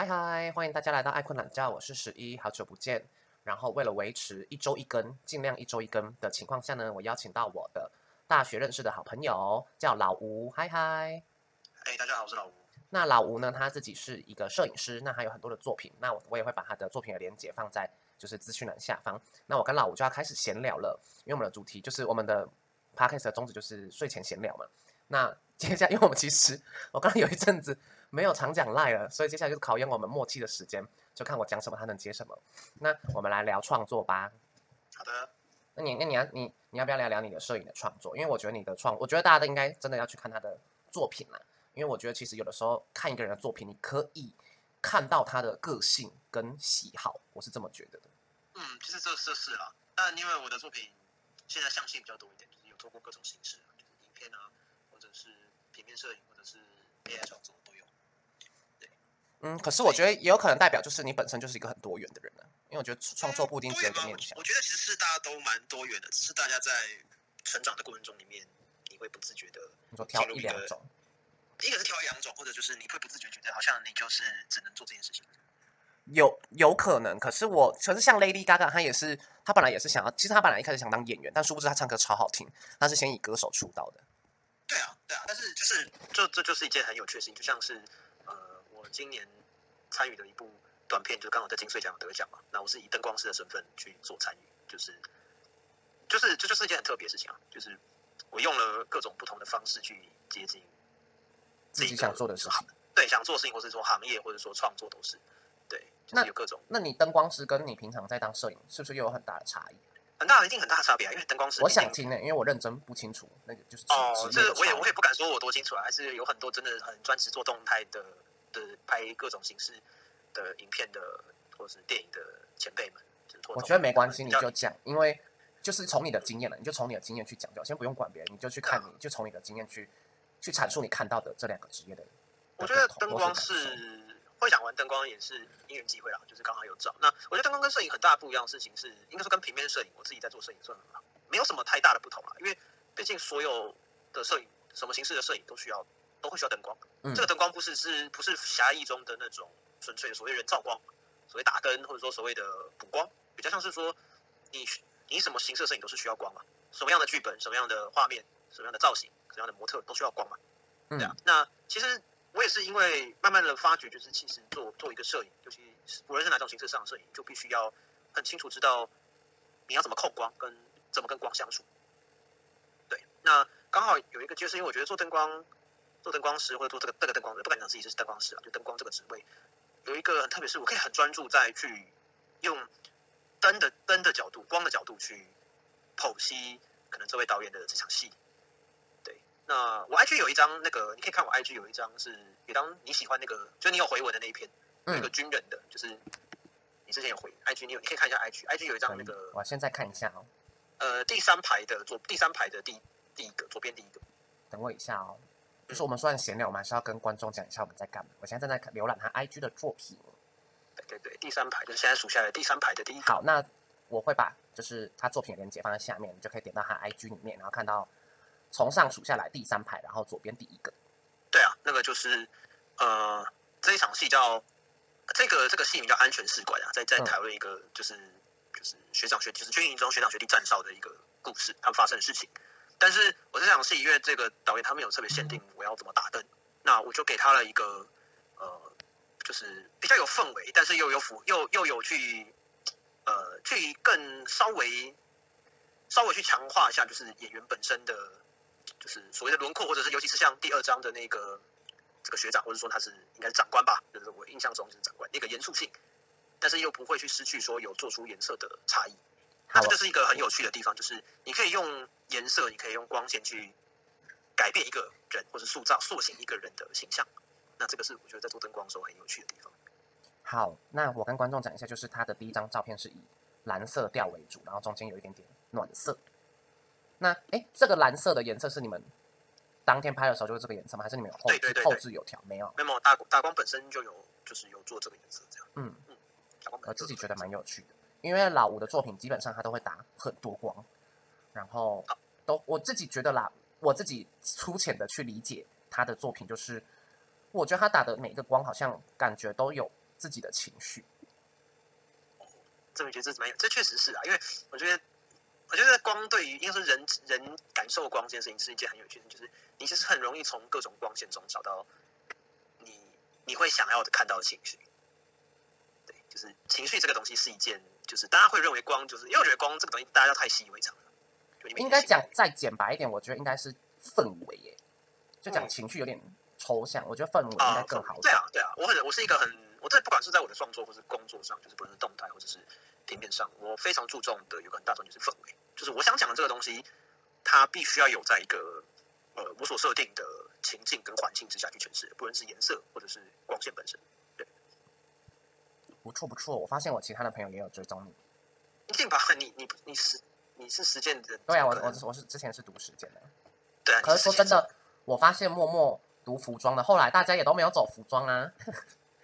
嗨嗨，欢迎大家来到爱困懒觉，我是十一，好久不见。然后为了维持一周一更，尽量一周一更的情况下呢，我邀请到我的大学认识的好朋友，叫老吴。嗨嗨，哎，大家好，我是老吴。那老吴呢，他自己是一个摄影师，那还有很多的作品，那我我也会把他的作品的连接放在就是资讯栏下方。那我跟老吴就要开始闲聊了，因为我们的主题就是我们的 podcast 的宗旨就是睡前闲聊嘛。那接下来，因为我们其实 我刚刚有一阵子没有常讲赖了，所以接下来就是考验我们默契的时间，就看我讲什么他能接什么。那我们来聊创作吧。好的，那你那你要你你要不要聊聊你的摄影的创作？因为我觉得你的创，我觉得大家都应该真的要去看他的作品啦。因为我觉得其实有的时候看一个人的作品，你可以看到他的个性跟喜好，我是这么觉得的。嗯，其实这这是啦，但因为我的作品现在相信比较多一点，就是有透过各种形式，就是影片啊，或者是平面摄影，或者是 AI 创作。嗯，可是我觉得也有可能代表就是你本身就是一个很多元的人呢，因为我觉得创作不一定只有一个面向。我觉得其实是大家都蛮多元的，只是大家在成长的过程中里面，你会不自觉的你说挑一两种，一个是挑一两种，或者就是你会不自觉觉得好像你就是只能做这件事情。有有可能，可是我可是像 Lady Gaga，她也是，她本来也是想要，其实她本来一开始想当演员，但殊不知她唱歌超好听，她是先以歌手出道的。对啊，对啊，但是就是这这就是一件很有趣的事情，就像是今年参与的一部短片，就刚好在金穗奖得奖嘛，那我是以灯光师的身份去做参与，就是就是这就是一件很特别的事情啊，就是我用了各种不同的方式去接近自己想做的事情，对，想做的事情，或是说行业，或者说创作都是。对，就是有各种。那你灯光师跟你平常在当摄影，是不是又有很大的差异？很大的，一定很大的差别啊！因为灯光师，我想听呢，因为我认真不清楚那个就是哦，这我也我也不敢说我多清楚啊，还是有很多真的很专职做动态的的拍各种形式的影片的或者是电影的前辈们。我觉得没关系，你就讲，因为就是从你的经验了，你就从你的经验去讲，就先不用管别人，你就去看，你就从你的经验去去阐述你看到的这两个职业的。我觉得灯光是。会想玩灯光也是因缘机会啦，就是刚好有找。那我觉得灯光跟摄影很大不一样的事情是，应该说跟平面摄影，我自己在做摄影算没有什么太大的不同啦。因为毕竟所有的摄影，什么形式的摄影都需要，都会需要灯光。这个灯光不是是不是狭义中的那种纯粹的所谓人造光，所谓打灯或者说所谓的补光，比较像是说你你什么形式的摄影都是需要光嘛？什么样的剧本、什么样的画面、什么样的造型、什么样的模特都需要光嘛？对啊。那其实。我也是因为慢慢的发觉，就是其实做做一个摄影，尤其无论是哪种形式上的摄影，就必须要很清楚知道你要怎么控光，跟怎么跟光相处。对，那刚好有一个，就是因为我觉得做灯光，做灯光师或者做这个这个灯光师，不敢讲自己是灯光师啊，就灯光这个职位，有一个很特别，是我可以很专注在去用灯的灯的角度、光的角度去剖析可能这位导演的这场戏。对那我 IG 有一张，那个你可以看我 IG 有一张是，也当你喜欢那个，就你有回文的那一篇，那个军人的，就是你之前有回 IG，你有你可以看一下 IG，IG 有一张那个，我现在看一下哦。呃，第三排的左，第三排的第第一个，左边第一个。等我一下哦，就是我们虽然闲聊，我们还是要跟观众讲一下我们在干嘛。我现在正在浏览他 IG 的作品。对对对，第三排就是现在数下来第三排的第一。好，那我会把就是他作品的链接放在下面，你就可以点到他 IG 里面，然后看到。从上数下来，第三排，然后左边第一个。对啊，那个就是呃，这一场戏叫这个这个戏名叫《安全试管》啊，在在台湾一个就是就是学长学就是军营中学长学弟站哨的一个故事，他们发生的事情。但是我在想，是因为这个导演他们有特别限定我要怎么打灯，那我就给他了一个呃，就是比较有氛围，但是又有符又又有去呃去更稍微稍微去强化一下，就是演员本身的。就是所谓的轮廓，或者是尤其是像第二章的那个这个学长，或者说他是应该是长官吧，就是我印象中就是长官，那个严肃性，但是又不会去失去说有做出颜色的差异。那这就是一个很有趣的地方，就是你可以用颜色，你可以用光线去改变一个人，或者塑造塑形一个人的形象。那这个是我觉得在做灯光的时候很有趣的地方。好，那我跟观众讲一下，就是他的第一张照片是以蓝色调为主，然后中间有一点点暖色。那哎，这个蓝色的颜色是你们当天拍的时候就是这个颜色吗？还是你们有后置后置有调？没有，没有，打打光本身就有，就是有做这个颜色这样。嗯嗯，我自己觉得蛮有趣的，因为老吴的作品基本上他都会打很多光，然后都我自己觉得啦，我自己粗浅的去理解他的作品，就是我觉得他打的每一个光好像感觉都有自己的情绪。这么觉得这蛮有，这确实是啊，因为我觉得，我觉得光对于应该说人人感受光这件事情是一件很有趣的事，就是你其实很容易从各种光线中找到你你会想要的看到的情绪。对，就是情绪这个东西是一件，就是大家会认为光就是，因为我觉得光这个东西大家太习以为常了。应该讲再简白一点，我觉得应该是氛围耶。就讲情绪有点抽象，我觉得氛围应该更好。对啊，对啊，我很我是一个很，我在不管是在我的创作或是工作上，就是不论是动态或者是平面上，我非常注重的有个很大重点是氛围，就是我想讲的这个东西，它必须要有在一个呃我所设定的情境跟环境之下去诠释，不论是颜色或者是光线本身。对，不错不错，我发现我其他的朋友也有追踪你。一定吧？你你你实你是实践的？对啊，我我我是之前是读实践的。对啊，可是说真的。我发现默默读服装的，后来大家也都没有走服装啊。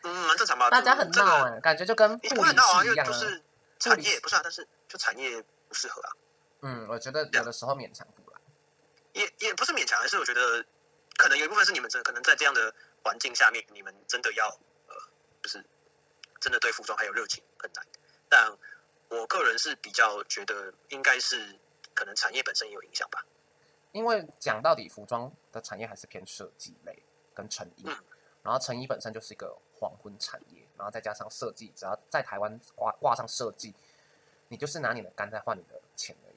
嗯，蛮正常吧？大家很闹啊，感觉就跟不很闹啊，因为就是产业不是啊，但是就产业不适合啊。嗯，我觉得有的时候勉强不来。也也不是勉强，而是我觉得可能有一部分是你们真可能在这样的环境下面，你们真的要呃，就是真的对服装还有热情很难。但我个人是比较觉得，应该是可能产业本身也有影响吧。因为讲到底，服装的产业还是偏设计类跟成衣，然后成衣本身就是一个黄昏产业，然后再加上设计，只要在台湾挂挂上设计，你就是拿你的肝在换你的钱而已。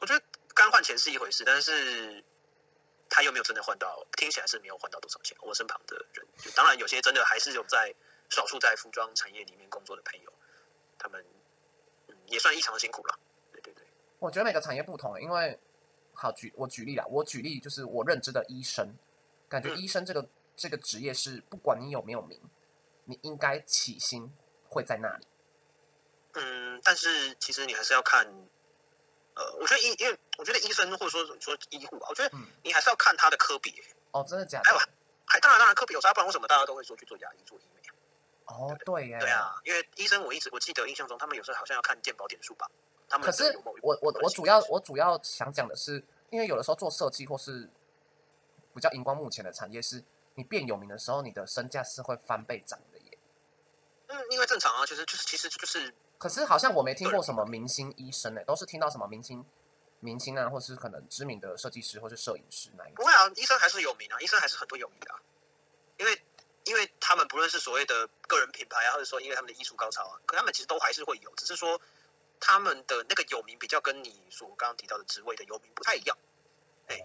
我觉得肝换钱是一回事，但是他又没有真的换到，听起来是没有换到多少钱。我身旁的人，当然有些真的还是有在少数在服装产业里面工作的朋友，他们嗯也算异常的辛苦了。对对对，我觉得每个产业不同，因为。好举我举例啦，我举例就是我认知的医生，感觉医生这个这个职业是不管你有没有名，你应该起薪会在那里。嗯，但是其实你还是要看，呃，我觉得医因为我觉得医生或者说说医护吧，我觉得你还是要看他的科别。哦，真的假的？还有，还当然当然科别有差，不然为什么大家都会说去做牙医做医？哦，对耶，对啊，因为医生我一直我记得印象中他们有时候好像要看健保点数吧。他们可是我我我主要我主要想讲的是，因为有的时候做设计或是比较荧光幕前的产业，是你变有名的时候，你的身价是会翻倍涨的耶。嗯，因为正常啊，就是就是其实就是。可是好像我没听过什么明星医生诶，都是听到什么明星明星啊，或是可能知名的设计师或是摄影师那一不会啊，医生还是有名啊，医生还是很多有名的，啊因为因为他们不论是所谓的个人品牌啊，或者说因为他们的艺术高超啊，可他们其实都还是会有，只是说。他们的那个有名比较跟你所刚刚提到的职位的有名不太一样，哎，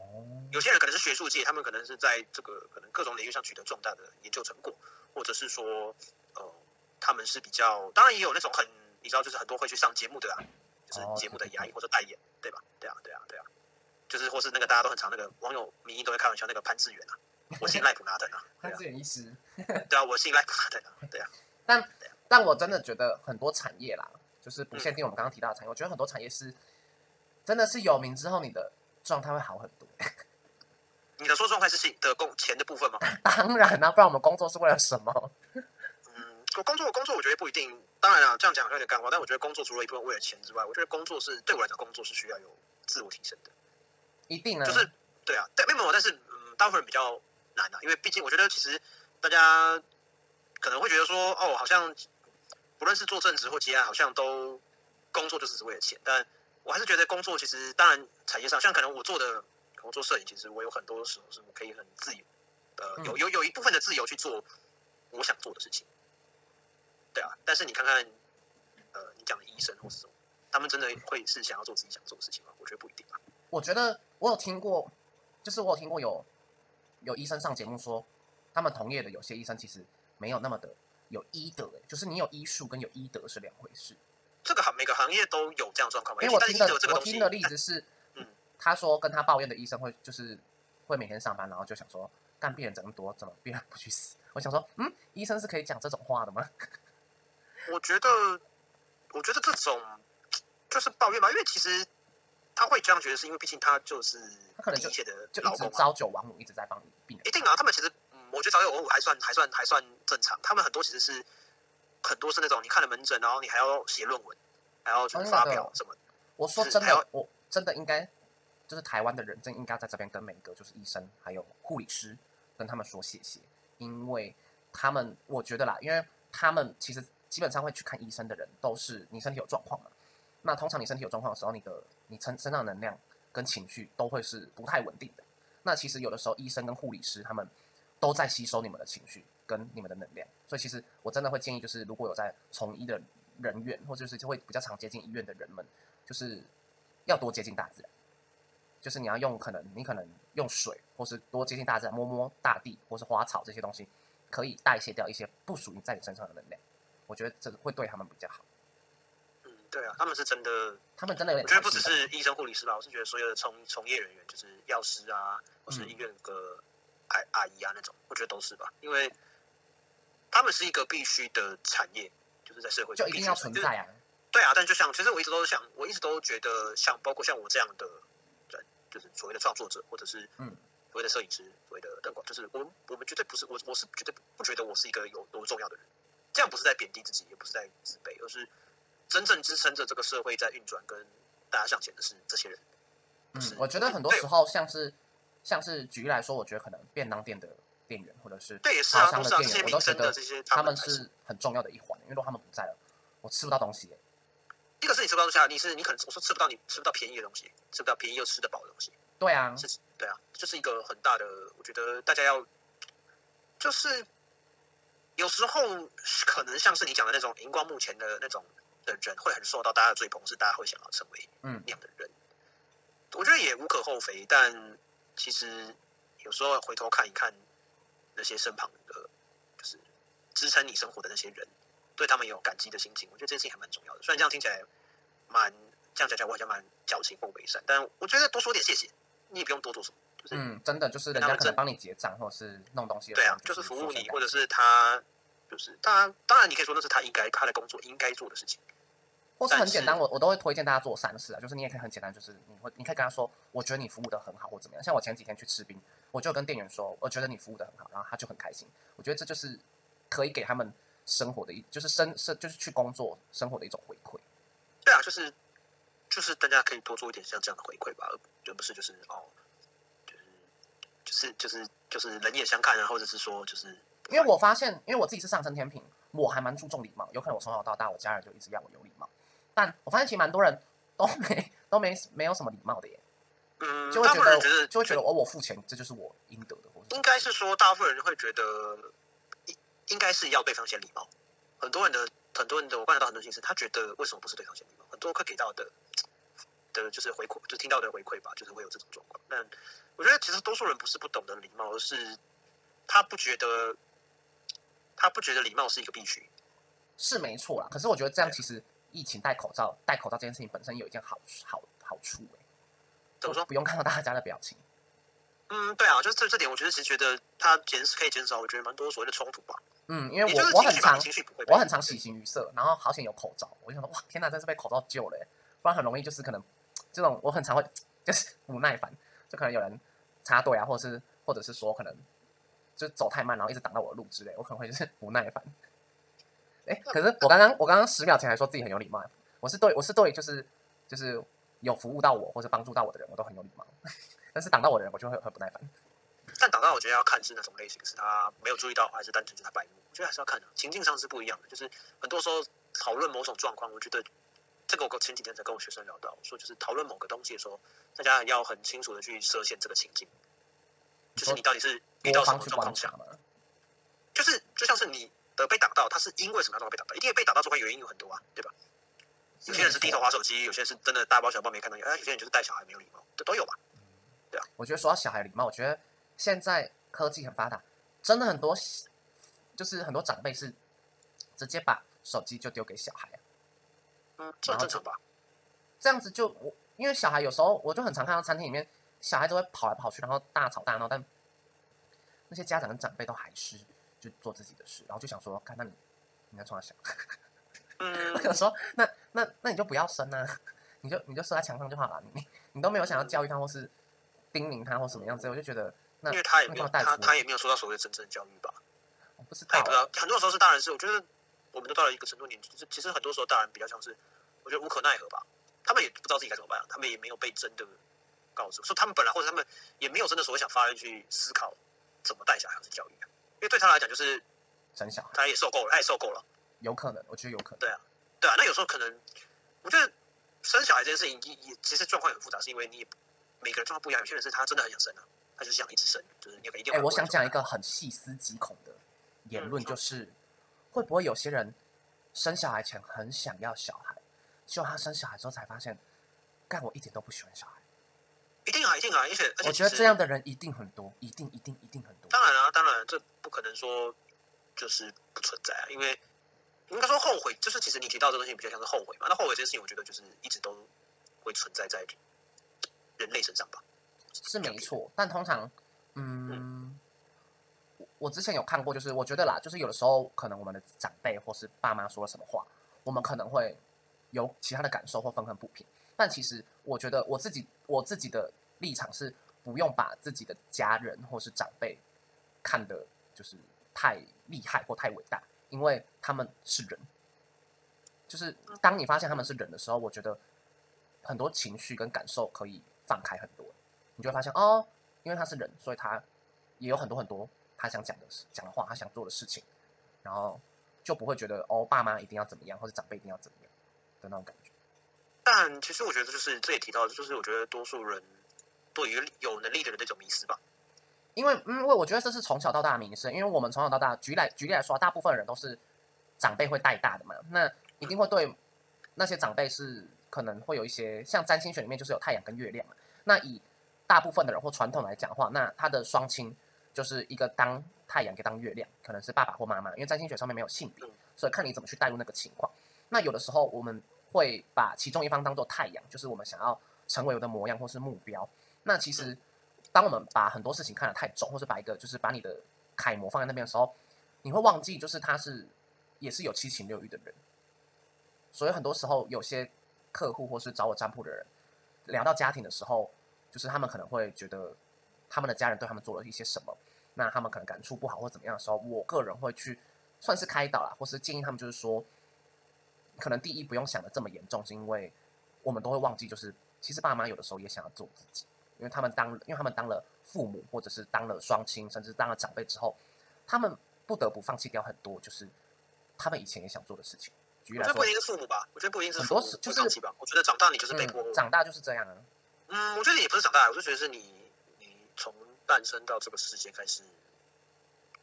有些人可能是学术界，他们可能是在这个可能各种领域上取得重大的研究成果，或者是说，呃，他们是比较，当然也有那种很，你知道，就是很多会去上节目的啊，就是节目的牙医或者代言，对吧？对啊，对啊，对啊，就是或是那个大家都很常那个网友民意都会开玩笑，那个潘志远啊，我姓赖普纳德啊，潘志远医师，对啊，我姓赖普纳德啊，对啊，但但我真的觉得很多产业啦。就是不限定我们刚刚提到的产业，我觉得很多产业是真的是有名之后，你的状态会好很多。你的说状态是钱的工钱的部分吗？当然啦，不然我们工作是为了什么？嗯，我工作工作，我觉得不一定。当然了，这样讲有点干话，但我觉得工作除了一部分为了钱之外，我觉得工作是对我来讲，工作是需要有自我提升的。一定啊，就是对啊，对，没有，但是嗯，大部分人比较难啊，因为毕竟我觉得其实大家可能会觉得说，哦，好像。不论是做正职或接案，好像都工作就是只为了钱。但我还是觉得工作其实，当然产业上，像可能我做的，我做摄影，其实我有很多时候是我可以很自由，呃，有有有一部分的自由去做我想做的事情。对啊，但是你看看，呃，你讲的医生或是什么，他们真的会是想要做自己想做的事情吗？我觉得不一定啊。我觉得我有听过，就是我有听过有有医生上节目说，他们同业的有些医生其实没有那么的。有医德哎，就是你有医术跟有医德是两回事。这个行每个行业都有这样状况因为我听的我听的例子是，嗯，他说跟他抱怨的医生会就是会每天上班，然后就想说干病人这么多，怎么病人不去死？我想说，嗯，医生是可以讲这种话的吗？我觉得，我觉得这种就是抱怨吧，因为其实他会这样觉得，是因为毕竟他就是他可能就的就一直朝九晚五，一直在帮病人。一定啊，他们其实。嗯我觉得朝九晚五还算还算还算正常。他们很多其实是很多是那种你看了门诊，然后你还要写论文，还要去发表什么。我说真的，我真的应该就是台湾的人真应该在这边跟每个就是医生还有护理师跟他们说谢谢，因为他们我觉得啦，因为他们其实基本上会去看医生的人，都是你身体有状况嘛。那通常你身体有状况的时候，你的你身身上能量跟情绪都会是不太稳定的。那其实有的时候医生跟护理师他们都在吸收你们的情绪跟你们的能量，所以其实我真的会建议，就是如果有在从医的人员，或者是就会比较常接近医院的人们，就是要多接近大自然。就是你要用可能你可能用水，或是多接近大自然，摸摸大地或是花草这些东西，可以代谢掉一些不属于在你身上的能量。我觉得这个会对他们比较好。嗯，对啊，他们是真的，他们真的有点。我觉得不只是医生、护理师吧，我是觉得所有的从从业人员，就是药师啊，或是医院的阿阿姨啊那种，我觉得都是吧，因为他们是一个必须的产业，就是在社会就一定要存在啊。对啊，但就像其实我一直都是想，我一直都觉得像包括像我这样的人。就是所谓的创作者，或者是嗯，所谓的摄影师，所谓的灯光，就是我们我们绝对不是我我是绝对不觉得我是一个有多重要的人，这样不是在贬低自己，也不是在自卑，而是真正支撑着这个社会在运转跟大家向前的是这些人。嗯，我觉得很多时候像是像是举例来说，我觉得可能便当店的店员或者是对超商的店员，我都觉得他们是很重要的一环，因为如果他们不在了，我吃不到东西。一个是你吃不到东西，你是你可能我说吃不到你吃不到便宜的东西，吃不到便宜又吃得饱的东西。对啊，是，对啊，就是一个很大的，我觉得大家要，就是有时候可能像是你讲的那种荧光幕前的那种的人，会很受到大家的追捧，是大家会想要成为嗯那样的人。我觉得也无可厚非，但其实有时候回头看一看那些身旁的，就是支撑你生活的那些人。对他们有感激的心情，我觉得这件事情还蛮重要的。虽然这样听起来蛮这样讲起来，我好像蛮矫情或伪善，但我觉得多说点谢谢，你也不用多做什么。嗯，真的就是人家可能帮你结账，或者是弄东西。对啊，就是服务你，或者是他，就是当然，当然你可以说那是他应该他的工作应该做的事情。或是很简单，我我都会推荐大家做善事啊。就是你也可以很简单，就是你会你可以跟他说，我觉得你服务的很好，或怎么样。像我前几天去吃冰，我就跟店员说，我觉得你服务的很好，然后他就很开心。我觉得这就是可以给他们。生活的一就是生生就是去工作生活的一种回馈，对啊，就是就是大家可以多做一点像这样的回馈吧，而不是就是哦，就是就是就是就是冷眼相看啊，或者是说就是因为我发现，因为我自己是上升天平，我还蛮注重礼貌，有可能我从小到大我家人就一直要我有礼貌，但我发现其实蛮多人都没都没没有什么礼貌的耶，嗯，就会觉得就会觉得哦我付钱这就是我应得的，应该是说大部分人会觉得。应应该是要对方先礼貌。很多人的很多人的我观察到很多心思，他觉得为什么不是对方先礼貌？很多会给到的的就是回馈，就听到的回馈吧，就是会有这种状况。但我觉得其实多数人不是不懂得礼貌，而是他不觉得他不觉得礼貌是一个必须。是没错啦，可是我觉得这样其实疫情戴口罩戴口罩这件事情本身有一件好好好处哎，怎么说？不用看到大家的表情。嗯，对啊，就是这这点，我觉得其实觉得它减可以减少，我觉得蛮多所谓的冲突吧。嗯，因为我我很常我很常喜形于色，然后好险有口罩，我就想说哇，天哪，真是被口罩救了，不然很容易就是可能这种我很常会 就是不耐烦，就可能有人插队啊，或者是或者是说可能就走太慢，然后一直挡到我的路之类，我可能会就是不耐烦。哎，可是我刚刚我刚刚十秒前还说自己很有礼貌，我是对我是对就是就是有服务到我或者帮助到我的人，我都很有礼貌。但是挡到我的人，我就会很不耐烦。但挡到我觉得要看是那种类型，是他没有注意到，还是单纯是他白目？我觉得还是要看的，情境上是不一样的。就是很多时候讨论某种状况，我觉得这个我前几天才跟我学生聊到，我说就是讨论某个东西的时候，大家要很清楚的去设限这个情境，就是你到底是遇到什么状况下嘛？就是就像是你的被打到，他是因为什么样状况被打到？一定被打到，主要原因有很多啊，对吧？有些人是低头划手机，有些人是真的大包小包没看到，哎，有些人就是带小孩没有礼貌，这都有吧？对啊，我觉得说到小孩礼貌，我觉得现在科技很发达，真的很多，就是很多长辈是直接把手机就丢给小孩啊。嗯，这正常吧？这样子就我，因为小孩有时候我就很常看到餐厅里面小孩子会跑来跑去，然后大吵大闹，但那些家长跟长辈都还是就做自己的事，然后就想说，看那你你在床上想，嗯，我想说，那那那你就不要生啊，你就你就射在墙上就好了，你你都没有想要教育他或是。叮咛他或什么样子，我就觉得那，因为他也没有他他也没有受到所谓的真正的教育吧，我不知道，他不知道。很多时候是大人是，我觉得我们都到了一个程度年纪，其实很多时候大人比较像是，我觉得无可奈何吧。他们也不知道自己该怎么办，他们也没有被真的告诉，说他们本来或者他们也没有真的所谓想发人去思考怎么带小孩子教育啊。因为对他来讲，就是生小孩，他也受够了，他也受够了。有可能，我觉得有可能。对啊，对啊，那有时候可能，我觉得生小孩这件事情也也其实状况很复杂，是因为你也每个人状况不一样，有些人是他真的很想生啊，他就想一直生，就是你一定。哎，我想讲一个很细思极恐的言论，就是会不会有些人生小孩前很想要小孩，就他生小孩之后才发现，干我一点都不喜欢小孩。一定啊，一定啊，而且我觉得这样的人一定很多，一定一定一定很多。当然啊，当然，这不可能说就是不存在啊，因为应该说后悔，就是其实你提到这东西比较像是后悔嘛。那后悔这件事情，我觉得就是一直都会存在在人类身上吧。是没错，但通常，嗯，我之前有看过，就是我觉得啦，就是有的时候可能我们的长辈或是爸妈说了什么话，我们可能会有其他的感受或愤恨不平。但其实，我觉得我自己我自己的立场是，不用把自己的家人或是长辈看的，就是太厉害或太伟大，因为他们是人。就是当你发现他们是人的时候，我觉得很多情绪跟感受可以放开很多。你就会发现，哦，因为他是人，所以他也有很多很多他想讲的事、讲的话，他想做的事情，然后就不会觉得哦，爸妈一定要怎么样，或者长辈一定要怎么样的那种感觉。但其实我觉得，就是这也提到，就是我觉得多数人对于有能力的人那种迷失吧。因为，因为我觉得这是从小到大的迷失。因为我们从小到大，举来举例来说，大部分人都是长辈会带大的嘛，那一定会对那些长辈是可能会有一些，像占星学里面就是有太阳跟月亮嘛。那以大部分的人或传统来讲的话，那他的双亲就是一个当太阳，一个当月亮，可能是爸爸或妈妈。因为占星学上面没有性别，所以看你怎么去带入那个情况。那有的时候我们。会把其中一方当做太阳，就是我们想要成为的模样或是目标。那其实，当我们把很多事情看得太重，或是把一个就是把你的楷模放在那边的时候，你会忘记，就是他是也是有七情六欲的人。所以很多时候，有些客户或是找我占卜的人，聊到家庭的时候，就是他们可能会觉得他们的家人对他们做了一些什么，那他们可能感触不好或怎么样的时候，我个人会去算是开导啦，或是建议他们，就是说。可能第一不用想的这么严重，是因为我们都会忘记，就是其实爸妈有的时候也想要做自己，因为他们当，因为他们当了父母，或者是当了双亲，甚至当了长辈之后，他们不得不放弃掉很多，就是他们以前也想做的事情。举例来说，不一定是父母吧？我觉得不一定是很多是就是吧？我觉得长大你就是被迫，长大就是这样啊。嗯，我觉得也不是长大，我就觉得是你，你从诞生到这个世界开始，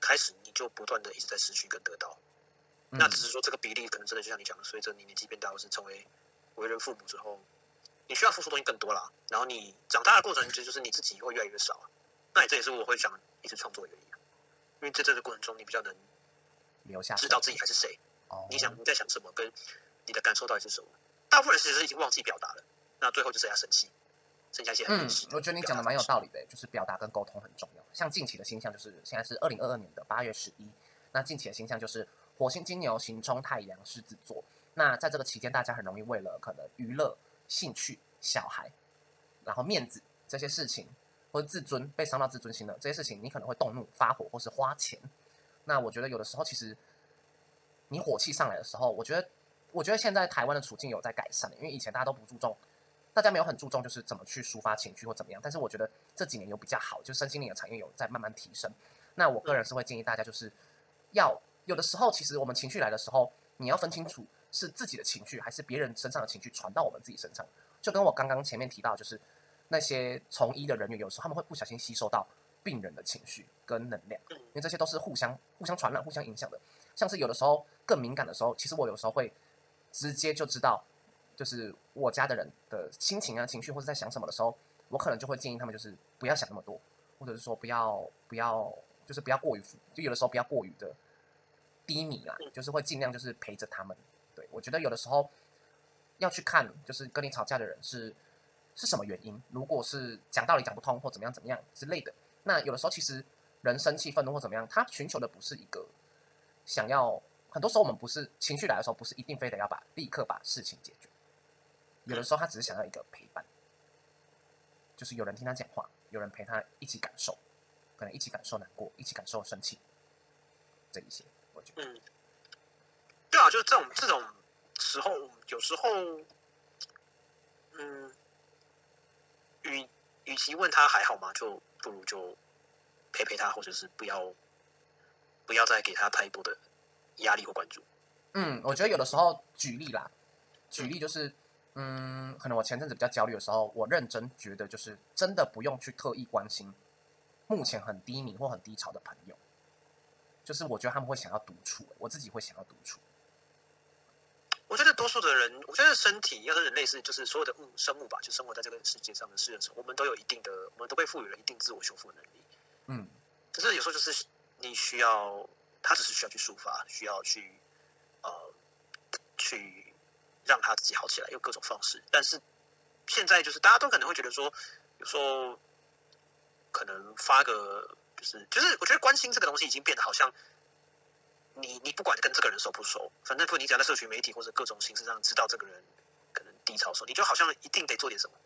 开始你就不断的一直在失去跟得到。那只是说这个比例可能真的就像你讲的，随着你年纪变大，或是成为为人父母之后，你需要付出东西更多啦。然后你长大的过程，其实就是你自己会越来越少。那也这也是我会想一直创作的原因，因为在这个过程中，你比较能留下知道自己还是谁。哦，你想你在想什么，跟你的感受到底是什么？大部分人其实已经忘记表达了，那最后就剩下生气，剩下一些嗯，我觉得你讲的蛮有道理的，就是表达跟沟通很重要。像近期的星象就是现在是二零二二年的八月十一，那近期的星象就是。火星金牛行冲太阳狮子座，那在这个期间，大家很容易为了可能娱乐、兴趣、小孩，然后面子这些事情，或者自尊被伤到自尊心的这些事情，你可能会动怒、发火，或是花钱。那我觉得有的时候，其实你火气上来的时候，我觉得，我觉得现在台湾的处境有在改善，因为以前大家都不注重，大家没有很注重就是怎么去抒发情绪或怎么样。但是我觉得这几年有比较好，就身心灵的产业有在慢慢提升。那我个人是会建议大家，就是要。有的时候，其实我们情绪来的时候，你要分清楚是自己的情绪还是别人身上的情绪传到我们自己身上。就跟我刚刚前面提到，就是那些从医的人员，有时候他们会不小心吸收到病人的情绪跟能量，因为这些都是互相互相传染、互相影响的。像是有的时候更敏感的时候，其实我有时候会直接就知道，就是我家的人的心情啊、情绪或者在想什么的时候，我可能就会建议他们就是不要想那么多，或者是说不要不要，就是不要过于，就有的时候不要过于的。低迷啦，就是会尽量就是陪着他们。对我觉得有的时候要去看，就是跟你吵架的人是是什么原因。如果是讲道理讲不通或怎么样怎么样之类的，那有的时候其实人生气愤怒或怎么样，他寻求的不是一个想要。很多时候我们不是情绪来的时候，不是一定非得要把立刻把事情解决。有的时候他只是想要一个陪伴，就是有人听他讲话，有人陪他一起感受，可能一起感受难过，一起感受生气，这一些。嗯，对啊，就是这种这种时候，有时候，嗯，与与其问他还好吗，就不如就陪陪他，或者是不要不要再给他太多的压力或关注。嗯，我觉得有的时候举例啦，举例就是，嗯，可能我前阵子比较焦虑的时候，我认真觉得就是真的不用去特意关心目前很低迷或很低潮的朋友，就是我觉得他们会想要独处，我自己会想要独处。我觉得多数的人，我觉得身体要跟人类是，就是所有的物生物吧，就生活在这个世界上的世人时，我们都有一定的，我们都被赋予了一定自我修复的能力。嗯，可是有时候就是你需要，他只是需要去抒发，需要去呃去让他自己好起来，用各种方式。但是现在就是大家都可能会觉得说，有时候可能发个就是就是，我觉得关心这个东西已经变得好像。你你不管跟这个人熟不熟，反正不你只要在社群媒体或者各种形式上知道这个人可能低潮的时候，你就好像一定得做点什么，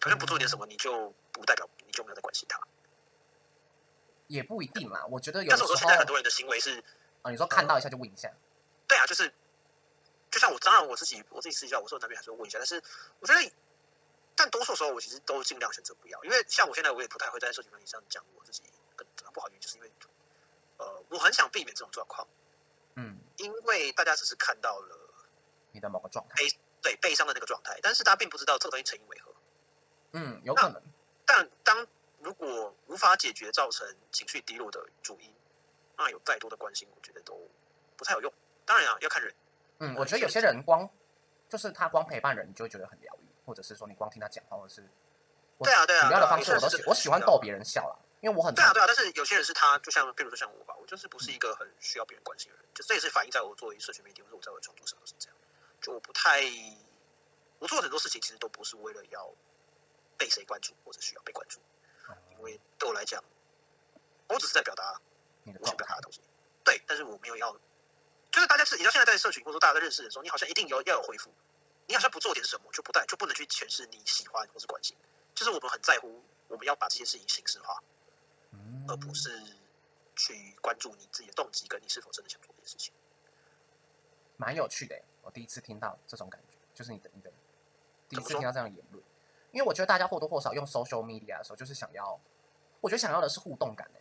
好像不做点什么，你就不代表你就没有在关心他。也不一定啦，我觉得有但时候是我说现在很多人的行为是，啊，你说看到一下就问一下，对啊，就是就像我当然我自己我自己私下我说那边还是会问一下，但是我觉得，但多数时候我其实都尽量选择不要，因为像我现在我也不太会在社群媒体上讲我自己跟不好原因，就是因为呃我很想避免这种状况，嗯，因为大家只是看到了你的某个状态，悲对悲伤的那个状态，但是大家并不知道这个东西成因为何。嗯，有可能，但当如果无法解决造成情绪低落的主因，那有再多的关心，我觉得都不太有用。当然啊，要看人。嗯，我觉得有些人光就是他光陪伴人，你就会觉得很疗愈，或者是说你光听他讲话，或者是我对啊对啊主要的方式我都喜我喜欢逗别人笑啦，因为我很对啊，对啊，但是有些人是他，就像比如说像我吧，我就是不是一个很需要别人关心的人，就这也是反映在我作为社群媒体或者我在我的创作上都是这样，就我不太，我做很多事情其实都不是为了要被谁关注或者需要被关注，因为对我来讲，我只是在表达我想表达的东西，对，但是我没有要，就是大家是，你知道现在在社群或者说大家在认识的时候，你好像一定有要有回复，你好像不做点什么就不带就不能去诠释你喜欢或是关心，就是我们很在乎，我们要把这些事情形式化，嗯而不是去关注你自己的动机跟你是否真的想做这件事情。蛮有趣的欸。我第一次听到这种感觉，就是你的你的第一次听到这样的言论，因为我觉得大家或多或少用 social media 的时候，就是想要，我觉得想要的是互动感的，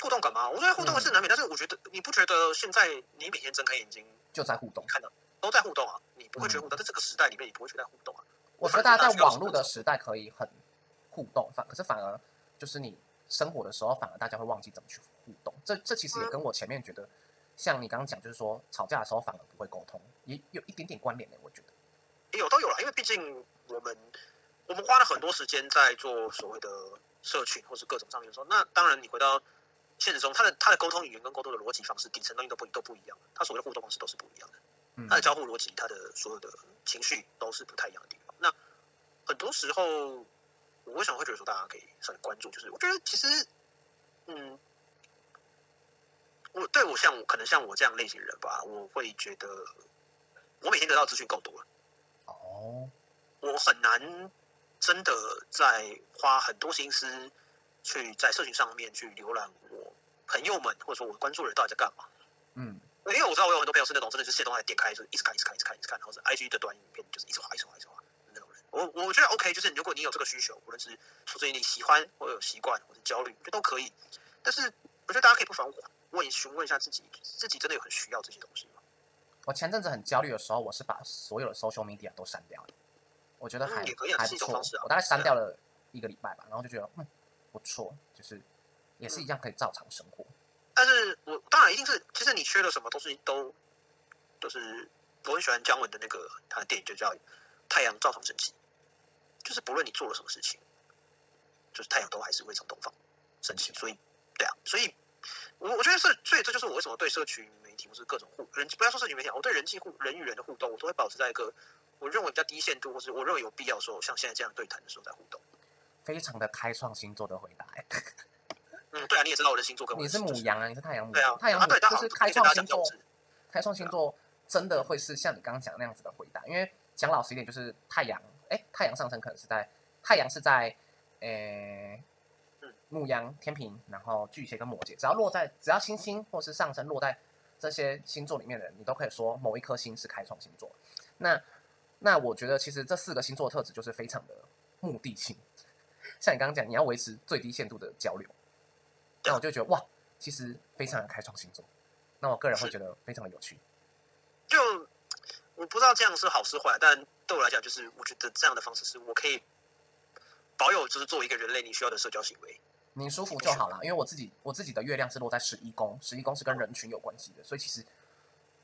互动感吗？我觉得互动是难免，但是我觉得你不觉得现在你每天睁开眼睛就在互动。看到都在互动啊，你不会觉得互动，在这个时代里面你不会觉得互动啊。我觉得大家在网络的时时代可以很互动，反可是反而就是你生活的时候，反而大家会忘记怎么去互动。这这其实也跟我前面觉得，像你刚刚讲，就是说吵架的时候反而不会沟通，也有一点点关联的。我觉得也，有都有了，因为毕竟我们我们花了很多时间在做所谓的社群或是各种上面的时候，那当然你回到现实中，他的他的沟通语言跟沟通的逻辑方式，底层东西都不都不一样，他所谓的互动方式都是不一样的。嗯。他的交互逻辑，他的所有的情绪都是不太一样的地方。那很多时候，我为什么会觉得说大家可以稍微关注，就是我觉得其实，嗯，我对我像我可能像我这样类型的人吧，我会觉得我每天得到资讯够多了，哦，我很难真的在花很多心思去在社群上面去浏览我朋友们或者说我关注的人到底在干嘛。嗯因为我知道我有很多朋友是那种真的就是卸东西点开就一直看一直看一直看一直看，然后是 IG 的短影片就是一直滑一直滑一直滑的那种人。我我觉得 OK，就是如果你有这个需求，无论是出自于你喜欢或者有习惯或者焦虑，我觉得都可以。但是我觉得大家可以不妨问询问一下自己，自己真的有很需要这些东西吗？我前阵子很焦虑的时候，我是把所有的 social media 都删掉了，我觉得还、嗯也可以啊还不错是一种方式啊。我大概删掉了一个礼拜吧，然后就觉得嗯不错，就是也是一样可以照常生活。但是我当然一定是，其实你缺了什么东西都都是我很喜欢姜文的那个他的电影就叫《太阳照常升起》，就是不论你做了什么事情，就是太阳都还是会从东方升起。所以，对啊，所以我我觉得是，所以这就是我为什么对社群媒体或是各种互人，不要说社群媒体，我对人际互人与人的互动，我都会保持在一个我认为比较低限度，或是我认为有必要的时候，像现在这样对谈的时候在互动。非常的开创星座的回答、欸，嗯，对啊，你也知道我的星座跟我你是母羊啊，你是太阳母对啊羊，，太阳啊对，母就是开创星座开创星座真的会是像你刚刚讲那样子的回答，因为讲老实一点，就是太阳，哎，太阳上升可能是在太阳是在，诶嗯，牧羊、天平，然后巨蟹跟摩羯，只要落在只要星星或是上升落在这些星座里面的人，你都可以说某一颗星是开创星座。那那我觉得其实这四个星座特质就是非常的目的性，像你刚刚讲，你要维持最低限度的交流，那我就觉得哇，其实非常的开创星座。那我个人会觉得非常的有趣。就我不知道这样是好是坏，但对我来讲，就是我觉得这样的方式是我可以保有，就是作为一个人类你需要的社交行为。你舒服就好了，因为我自己我自己的月亮是落在十一宫，十一宫是跟人群有关系的，所以其实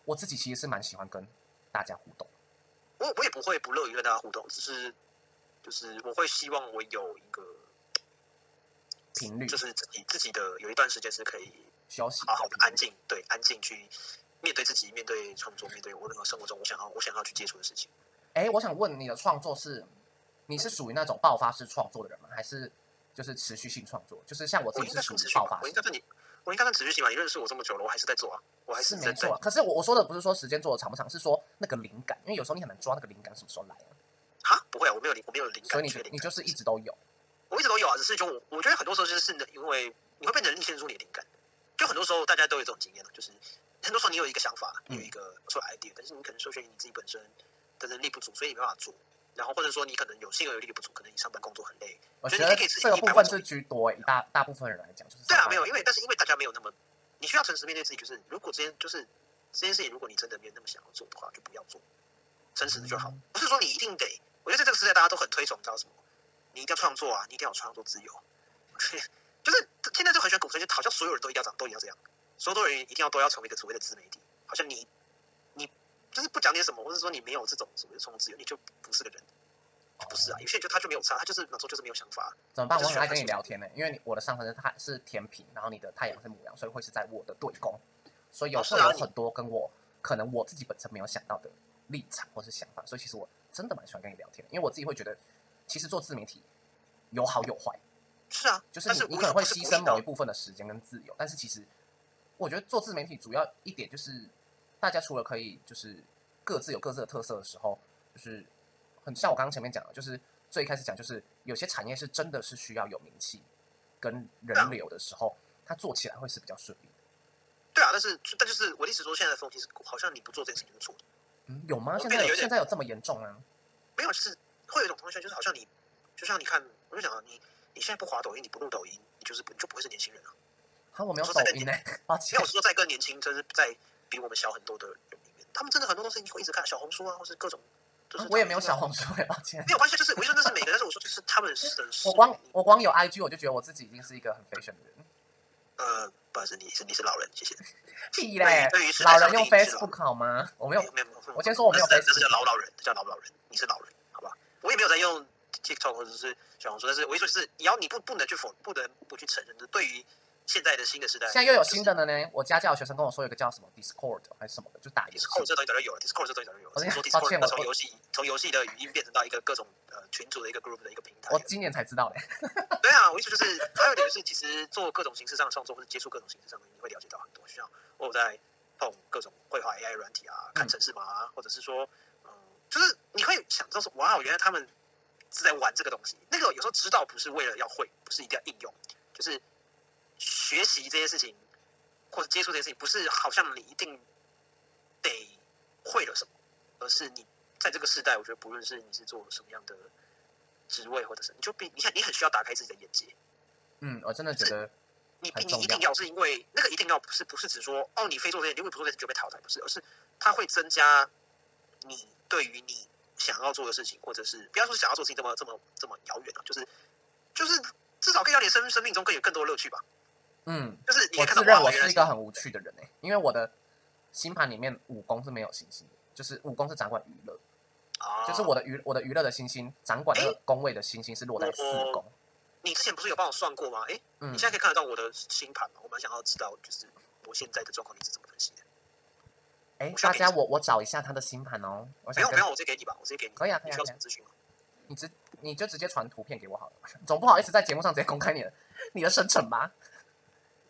我自己其实是蛮喜欢跟大家互动。我我也不会不乐于跟大家互动，只是就是我会希望我有一个频率，就是自己自己的有一段时间是可以休息，好好的安静，对，安静去面对自己，面对创作，面对我任何生活中我想要我想要去接触的事情。哎，我想问你的创作是你是属于那种爆发式创作的人吗？还是？就是持续性创作，就是像我自己是属于爆发。我应该是你，我应该算持续性吧？你认识我这么久了，我还是在做啊，我还是没错。可是我我说的不是说时间做的长不长，是说那个灵感，因为有时候你很难抓那个灵感什么时候来啊？哈，不会啊，我没有灵，我没有灵感。所以你你就是一直都有？我一直都有啊，只是就我我觉得很多时候就是因为你会被能力限制住你的灵感。就很多时候大家都有这种经验了，就是很多时候你有一个想法，你有一个说 idea，但是你可能受限于你自己本身的能力不足，所以你没办法做。然后或者说你可能有性格有力不足，可能你上班工作很累。我觉得这个部分是居多，以大大部分人来讲就是。对啊，没有，因为但是因为大家没有那么，你需要诚实面对自己，就是如果这件就是这件事情，如果你真的没有那么想要做的话，就不要做，诚实的就好。不是说你一定得，我觉得在这个时代大家都很推崇，知道什么？你一定要创作啊，你一定要有创作自由。就是现在就很喜欢鼓吹，就好像所有人都一定要这样，都一定要这样，所有人一定要都要成为一个所谓的自媒体，好像你你就是不讲点什么，或者说你没有这种所谓的创作自由，你就不是个人。不是啊，有些人就他就没有差，他就是那时候就是没有想法。怎么办？我很爱跟你聊天呢，因为你我的上升是太是天平，然后你的太阳是母羊，所以会是在我的对宫，所以有会有很多跟我可能我自己本身没有想到的立场或是想法，所以其实我真的蛮喜欢跟你聊天，因为我自己会觉得，其实做自媒体有好有坏。是啊，就是你你可能会牺牲某一部分的时间跟自由，但是其实我觉得做自媒体主要一点就是，大家除了可以就是各自有各自的特色的时候，就是。很像我刚刚前面讲的，就是最一开始讲，就是有些产业是真的是需要有名气跟人流的时候，它做起来会是比较顺利。对啊，但是但就是我的意思说，现在的风气是好像你不做这件事情是错的。嗯，有吗？现在有现在有这么严重吗？没有，就是会有一种同学，就是好像你，就像你看，我就想啊，你你现在不滑抖音，你不录抖音，你就是你就不会是年轻人了。好，我没有抖音呢。没有说在更年轻，就是在比我们小很多的人里面，他们真的很多东西你会一直看小红书啊，或是各种。就是我也没有小红书，抱歉。没有关系，就是我说那是每个，但是我说就是他们是。我光我光有 IG，我就觉得我自己已经是一个很 fashion 的人。呃，不好意思，你是你是老人，谢谢。屁嘞！老人用 Facebook 好吗？我没有，没有，没有。我先说我没有 Facebook，这叫老老人，这叫老老人。你是老人？我也没有在用 TikTok 或者是小红书，但是我意思就是，你要你不不能去否，不能不去承认的，对于。现在的新的时代，现在又有新的了呢。我家教学生跟我说，有个叫什么 Discord 还是什么的，就打 Discord 这东西早就有了，Discord 这东西早就有了。抱歉，我从游戏从游戏的语音变成到一个各种呃群组的一个 group 的一个平台。我今年才知道嘞。对啊，我意思就是，还有一点是，其实做各种形式上的创作，或者接触各种形式上的，你会了解到很多。像我在碰各种绘画 AI 软体啊，看城市码啊，或者是说，嗯，就是你会想到说，哇，原来他们是在玩这个东西。那个有时候知道不是为了要会，不是一定要应用，就是。学习这些事情，或者接触这些事情，不是好像你一定得会了什么，而是你在这个时代，我觉得不论是你是做什么样的职位，或者是你就比你看，你很需要打开自己的眼界。嗯，我真的觉得你你一定要是因为那个一定要不是不是只说哦，你非做这件，因为不做这些就被淘汰，不是，而是它会增加你对于你想要做的事情，或者是不要说想要做事情这么这么这么遥远啊，就是就是至少可以让你生生命中更有更多乐趣吧。嗯，就是你我自认我是一个很无趣的人哎，因为我的星盘里面武宫是没有星星的，就是武宫是掌管娱乐，就是我的娱我的娱乐的星星掌管的宫位的星星是落在四宫。你之前不是有帮我算过吗？哎，你现在可以看得到我的星盘吗？我蛮想要知道，就是我现在的状况你是怎么分析的？哎，大家我我找一下他的星盘哦。不用不用，我直接给你吧，我直接给你。可以啊，可以啊。需要什么资讯吗？你直你就直接传图片给我好了，总不好意思在节目上直接公开你的你的生辰吧？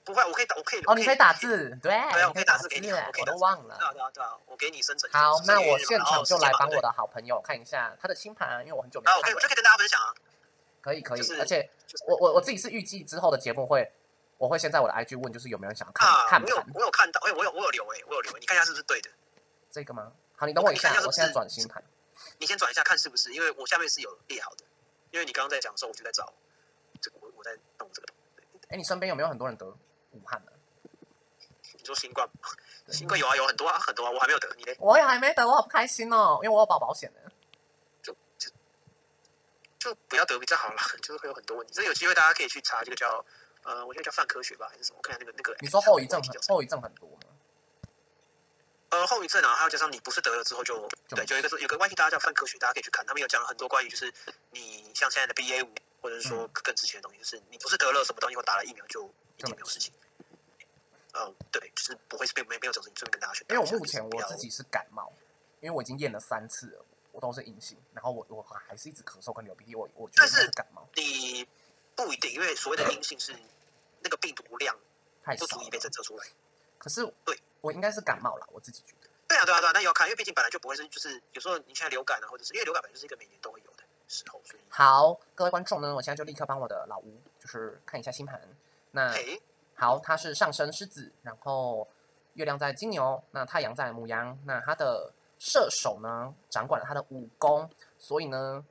不会，我可以打，我可以哦，你可以打字，对，对啊，我可以打字给你，我都忘了。对啊，对啊，对啊，我给你生成。好，那我现场就来帮我的好朋友看一下他的星盘，因为我很久没看。我就可以跟大家分享啊。可以，可以，而且我我我自己是预计之后的节目会，我会先在我的 IG 问，就是有没有人想要看看我有我有看到，哎，我有我有留哎，我有留，你看一下是不是对的？这个吗？好，你等我一下，我现在转新盘。你先转一下看是不是？因为我下面是有列好的，因为你刚刚在讲的时候，我就在找这个，我我在动这个。哎，你身边有没有很多人得武汉的？说新冠？新冠有啊，有很多啊，很多啊，我还没有得，你呢？我也还没得，我好不开心哦，因为我有保保险的。就不要得比较好了，就是会有很多问题。所以有机会大家可以去查这个叫呃，我觉得叫泛科学吧，还是什么？我看下那个那个。你说后遗症很后遗症很多吗？呃，后遗症啊，还有加上你不是得了之后就对，就有一个有个关系，大家叫泛科学，大家可以去看，他们有讲了很多关于就是你像现在的 BA 五，或者是说更之前的东西，就是你不是得了什么东西或打了疫苗就一定没有事情。嗯，对，就是不会是没没有这种事情，顺便跟大家说。因为我目前我自己是感冒，因为我已经验了三次了。我都是阴性，然后我我还是一直咳嗽跟流鼻涕，我我觉得是感冒。你不一定，因为所谓的阴性是那个病毒量不足以被侦测出来。可是对我应该是感冒了，我自己觉得。对啊对啊对啊，那要看，因为毕竟本来就不会是，就是有时候你现在流感啊，或者是因为流感本来就是一个每年都会有的时候，所以。好，各位观众呢，我现在就立刻帮我的老吴就是看一下星盘。那好，他是上升狮子，然后月亮在金牛，那太阳在母羊，那他的。射手呢，掌管了他的武功，所以呢，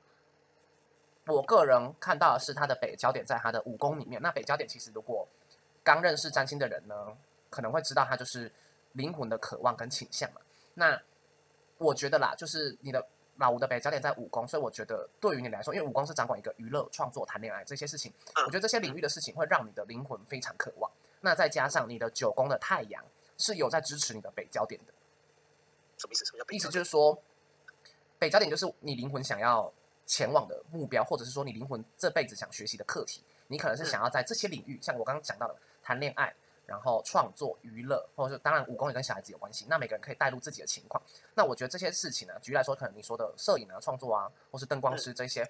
我个人看到的是他的北焦点在他的武功里面。那北焦点其实，如果刚认识占星的人呢，可能会知道他就是灵魂的渴望跟倾向嘛。那我觉得啦，就是你的老吴的北焦点在武功，所以我觉得对于你来说，因为武功是掌管一个娱乐、创作、谈恋爱这些事情，我觉得这些领域的事情会让你的灵魂非常渴望。那再加上你的九宫的太阳是有在支持你的北焦点的。什么意思？什么叫意思就是说，北焦点就是你灵魂想要前往的目标，或者是说你灵魂这辈子想学习的课题。你可能是想要在这些领域，像我刚刚讲到的谈恋爱，然后创作、娱乐，或者是当然武功也跟小孩子有关系。那每个人可以带入自己的情况。那我觉得这些事情呢，举例来说，可能你说的摄影啊、创作啊，或是灯光师这些，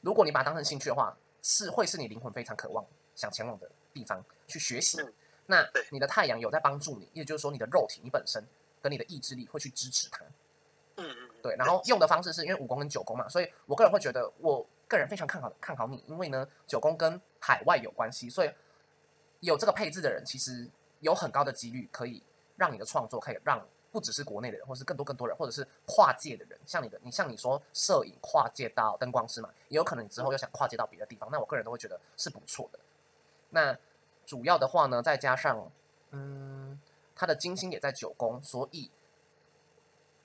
如果你把它当成兴趣的话，是会是你灵魂非常渴望想前往的地方去学习。那你的太阳有在帮助你，也就是说你的肉体你本身。跟你的意志力会去支持它，嗯嗯，对，然后用的方式是因为五宫跟九宫嘛，所以我个人会觉得，我个人非常看好看好你，因为呢九宫跟海外有关系，所以有这个配置的人，其实有很高的几率可以让你的创作可以让不只是国内的人，或是更多更多人，或者是跨界的人，像你的，你像你说摄影跨界到灯光师嘛，也有可能你之后又想跨界到别的地方，那我个人都会觉得是不错的。那主要的话呢，再加上嗯。他的金星也在九宫，所以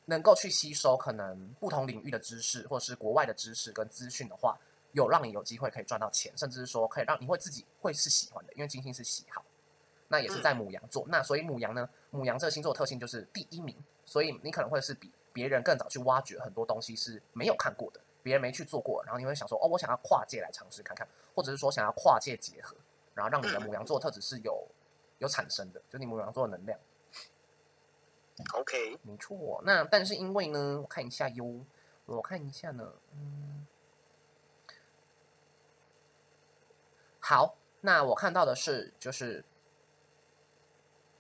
能够去吸收可能不同领域的知识，或者是国外的知识跟资讯的话，有让你有机会可以赚到钱，甚至是说可以让你会自己会是喜欢的，因为金星是喜好。那也是在母羊座，那所以母羊呢，母羊这个星座特性就是第一名，所以你可能会是比别人更早去挖掘很多东西是没有看过的，别人没去做过，然后你会想说，哦，我想要跨界来尝试看看，或者是说想要跨界结合，然后让你的母羊座特质是有。有产生的，就你母羊座的能量。OK，没错。那但是因为呢，我看一下哟，我看一下呢，嗯，好，那我看到的是，就是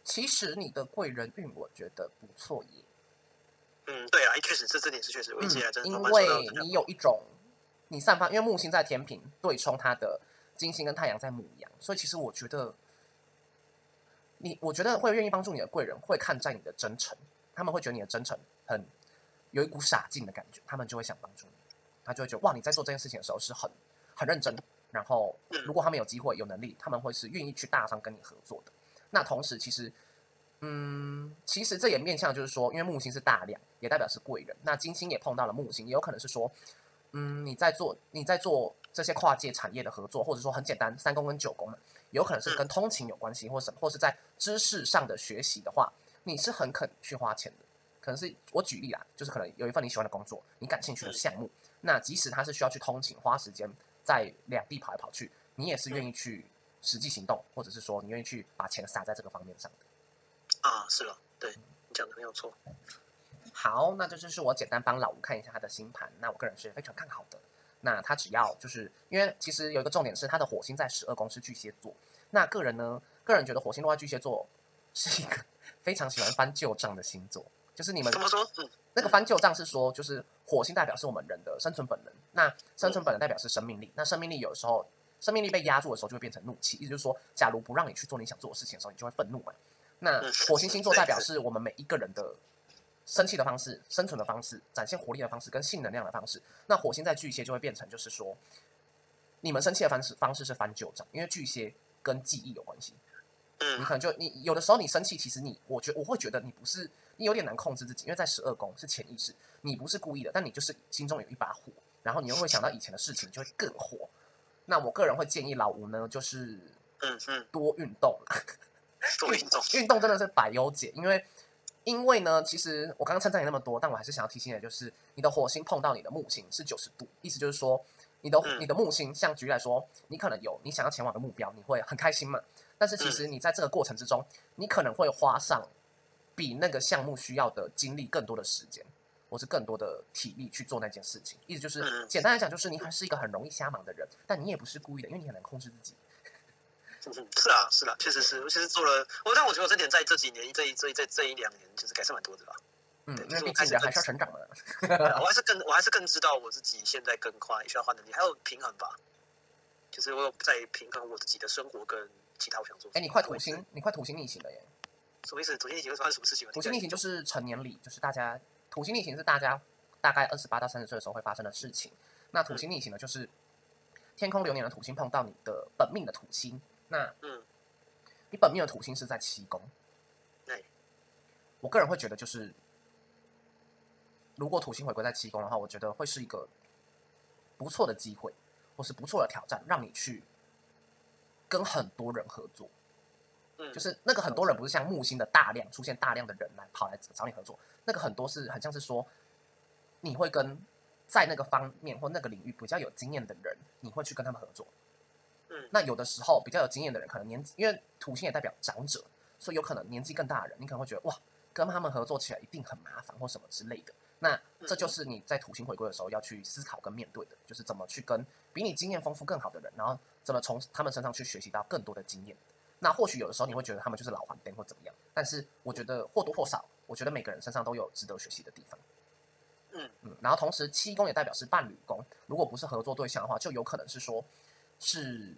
其实你的贵人运，我觉得不错耶。嗯，对啊，一开始这这点是确实，我一直真因为你有一种你散发，因为木星在天平对冲它的金星跟太阳在母羊，所以其实我觉得。你我觉得会愿意帮助你的贵人会看在你的真诚，他们会觉得你的真诚很有一股傻劲的感觉，他们就会想帮助你，他就会觉得哇你在做这件事情的时候是很很认真，然后如果他们有机会有能力，他们会是愿意去大方跟你合作的。那同时其实，嗯，其实这也面向就是说，因为木星是大量，也代表是贵人，那金星也碰到了木星，也有可能是说，嗯，你在做你在做这些跨界产业的合作，或者说很简单三宫跟九宫嘛。有可能是跟通勤有关系，或什么，或是在知识上的学习的话，你是很肯去花钱的。可能是我举例啦，就是可能有一份你喜欢的工作，你感兴趣的项目，那即使他是需要去通勤，花时间在两地跑来跑去，你也是愿意去实际行动，或者是说你愿意去把钱撒在这个方面上的。啊，是了，对你讲的没有错。好，那这就是我简单帮老吴看一下他的星盘，那我个人是非常看好的。那他只要就是因为其实有一个重点是他的火星在十二宫是巨蟹座。那个人呢，个人觉得火星落在巨蟹座是一个非常喜欢翻旧账的星座。就是你们怎么说？那个翻旧账是说，就是火星代表是我们人的生存本能。那生存本能代表是生命力。那生命力有时候生命力被压住的时候，就会变成怒气。意思就是说，假如不让你去做你想做的事情的时候，你就会愤怒嘛。那火星星座代表是我们每一个人的。生气的方式、生存的方式、展现活力的方式跟性能量的方式，那火星在巨蟹就会变成，就是说，你们生气的方式方式是翻旧账，因为巨蟹跟记忆有关系，嗯。你可能就你有的时候你生气，其实你我觉我会觉得你不是你有点难控制自己，因为在十二宫是潜意识，你不是故意的，但你就是心中有一把火，然后你又会想到以前的事情，就会更火。那我个人会建议老吴呢，就是嗯嗯，多运动，多运动，运动真的是百忧解，因为因为呢，其实我刚刚称赞你那么多，但我还是想要提醒你，就是你的火星碰到你的木星是九十度，意思就是说你的嗯你的木星，像举例来说，你可能有你想要前往的目标，你会很开心嘛。但是其实你在这个过程之中，你可能会花上比那个项目需要的精力更多的时间，或是更多的体力去做那件事情。意思就是嗯简单来讲，就是你还是一个很容易瞎忙的人，但你也不是故意的，因为你很难控制自己。嗯是啊是啊，确实是，其实做了，我但我觉得我这点在这几年这一这一这这一两年，就是改善蛮多的吧。嗯，对因为毕就是我开始竟人还是要成长的。我还是更我还是更知道我自己现在更快需要换能力，还有平衡吧。就是我有在平衡我自己的生活跟其他我想做。哎，你快土星，你快土星逆行了耶！什么意思？土星逆行会发生什么事情？土星逆行就是成年礼，就是大家土星逆行是大家大概二十八到三十岁的时候会发生的事情。那土星逆行呢，就是天空流年的土星碰到你的本命的土星，那嗯，你本命的土星是在七宫。对，我个人会觉得，就是如果土星回归在七宫的话，我觉得会是一个不错的机会，或是不错的挑战，让你去跟很多人合作。嗯，就是那个很多人不是像木星的大量出现大量的人来跑来找你合作，那个很多是很像是说，你会跟在那个方面或那个领域比较有经验的人，你会去跟他们合作。嗯那有的时候比较有经验的人，可能年纪，因为土星也代表长者，所以有可能年纪更大的人，你可能会觉得哇，跟他们合作起来一定很麻烦或什么之类的。那这就是你在土星回归的时候要去思考跟面对的，就是怎么去跟比你经验丰富更好的人，然后怎么从他们身上去学习到更多的经验。那或许有的时候你会觉得他们就是老黄灯或怎么样，但是我觉得或多或少，我觉得每个人身上都有值得学习的地方。嗯嗯，然后同时七宫也代表是伴侣宫，如果不是合作对象的话，就有可能是说是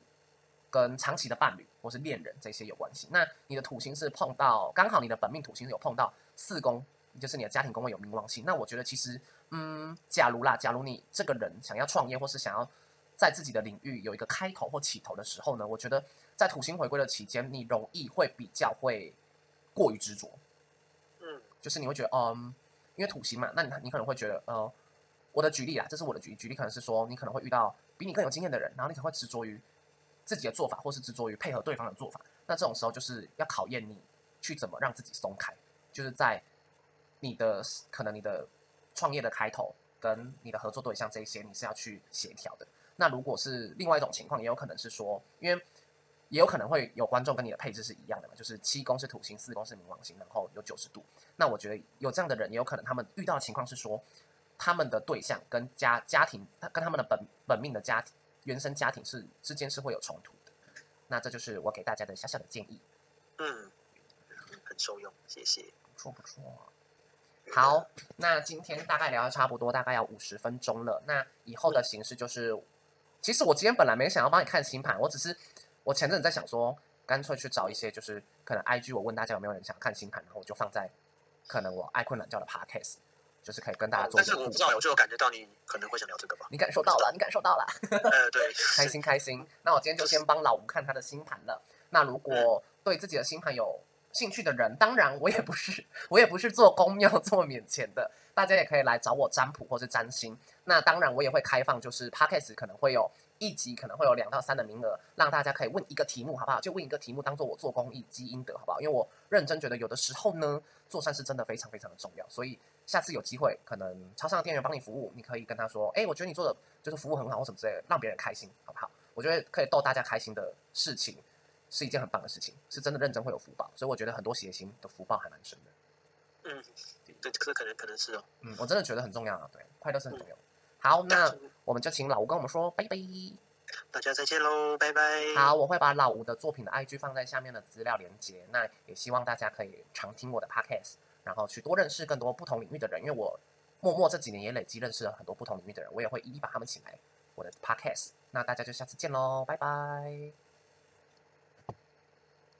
跟长期的伴侣或是恋人这些有关系。那你的土星是碰到刚好你的本命土星有碰到四宫，就是你的家庭宫位有冥王星。那我觉得其实，嗯，假如啦，假如你这个人想要创业或是想要在自己的领域有一个开头或起头的时候呢，我觉得在土星回归的期间，你容易会比较会过于执着。嗯就是你会觉得，嗯，因为土星嘛，那你你可能会觉得，呃，我的举例啦，这是我的举例，举例可能是说，你可能会遇到比你更有经验的人，然后你可能会执着于自己的做法，或是执着于配合对方的做法。那这种时候就是要考验你去怎么让自己松开，就是在你的可能你的创业的开头跟你的合作对象这一些，你是要去协调的。那如果是另外一种情况，也有可能是说，因为也有可能会有观众跟你的配置是一样的嘛，就是七宫是土星，四宫是冥王星，然后有九十度。那我觉得有这样的人，也有可能他们遇到的情况是说，他们的对象跟家家庭，他跟他们的本本命的家庭原生家庭是之间是会有冲突的。那这就是我给大家的小小的建议，嗯，很受用，谢谢。不错不错。好，那今天大概聊的差不多，大概要五十分钟了。那以后的形式就是，其实我今天本来没想要帮你看星盘，我只是我前阵子在想说，干脆去找一些就是可能 IG 我问大家有没有人想看星盘，然后我就放在可能我爱困懒觉的 Podcast，就是可以跟大家做但是我不知道，动。我就有感觉到你可能会想聊这个吧？你感受到了，你感受到了。呃，对，开心开心。那我今天就先帮老吴看他的星盘了。那如果对自己的星盘有兴趣的人，当然我也不是我也不是做公庙做免钱的，大家也可以来找我占卜或是占星。那当然我也会开放，就是 podcast 可能会有一集可能会有两到三的名额，让大家可以问一个题目，好不好？就问一个题目，当做我做公益积阴德，好不好？因为我认真觉得有的时候呢，做善事真的非常非常的重要，所以下次有机会，可能超商的店员帮你服务，你可以跟他说，哎，我觉得你做的就是服务很好，或什么之类的，让别人开心，好不好？我觉得可以逗大家开心的事情，是一件很棒的事情，是真的认真会有福报，所以我觉得很多谐星的福报还蛮深的。嗯，对，这可能可能是哦。嗯，我真的觉得很重要啊，对，快乐是很重要的。好，那我们就请老吴跟我们说拜拜。大家再见喽，拜拜。好，我会把老吴的作品的 IG 放在下面的资料连接。那也希望大家可以常听我的 Podcast，然后去多认识更多不同领域的人，因为我默默这几年也累积认识了很多不同领域的人，我也会一一把他们请来我的 Podcast。那大家就下次见喽，拜拜。